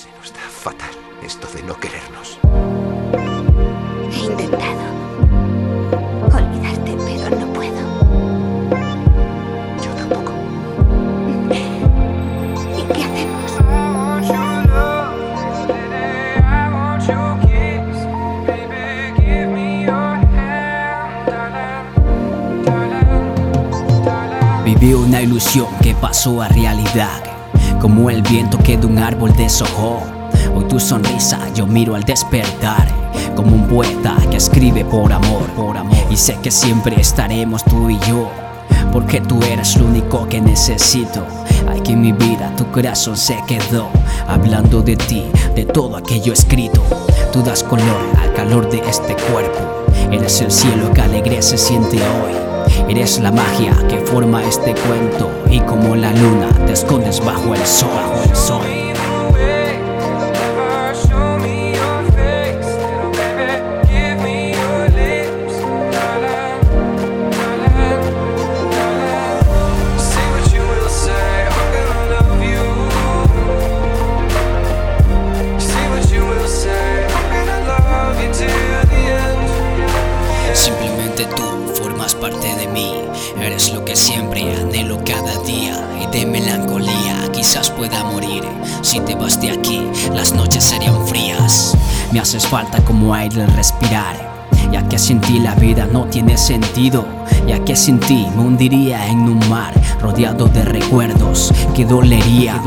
Se nos da fatal esto de no querernos. He intentado olvidarte, pero no puedo. Yo tampoco. ¿Y qué hacemos? Viví una ilusión que pasó a realidad, como el viento que de un árbol deshojó. Hoy tu sonrisa yo miro al despertar, como un poeta que escribe por amor, por amor. Y sé que siempre estaremos tú y yo, porque tú eres lo único que necesito. Aquí en mi vida tu corazón se quedó, hablando de ti, de todo aquello escrito. Tú das color al calor de este cuerpo, eres el cielo que alegre se siente hoy. Eres la magia que forma este cuento y como la luna te escondes bajo el sol. Bajo el sol. Si te vas de aquí, las noches serían frías. Me haces falta como aire al respirar. Ya que sin ti la vida no tiene sentido. Ya que sin ti me hundiría en un mar rodeado de recuerdos que dolería.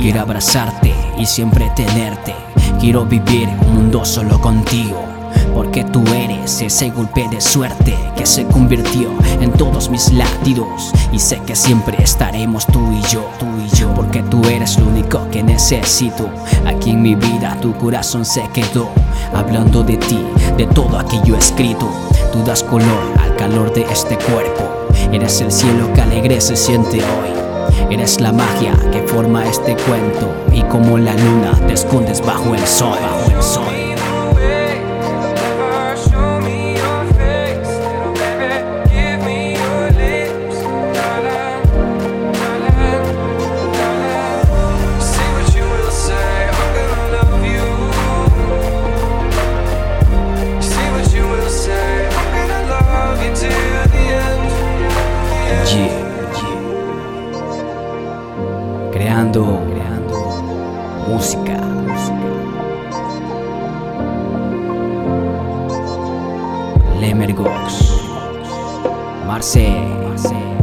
Quiero abrazarte y siempre tenerte. Quiero vivir un mundo solo contigo. Porque tú eres ese golpe de suerte que se convirtió en todos mis latidos. Y sé que siempre estaremos tú y yo, tú y yo. Porque tú eres lo único que necesito. Aquí en mi vida tu corazón se quedó. Hablando de ti, de todo aquello escrito. Tú das color al calor de este cuerpo. Eres el cielo que alegre se siente hoy. Eres la magia que forma este cuento. Y como la luna te escondes bajo el sol, bajo el sol. Creando, creando música, música. Lemergox, Marseille, Marseille.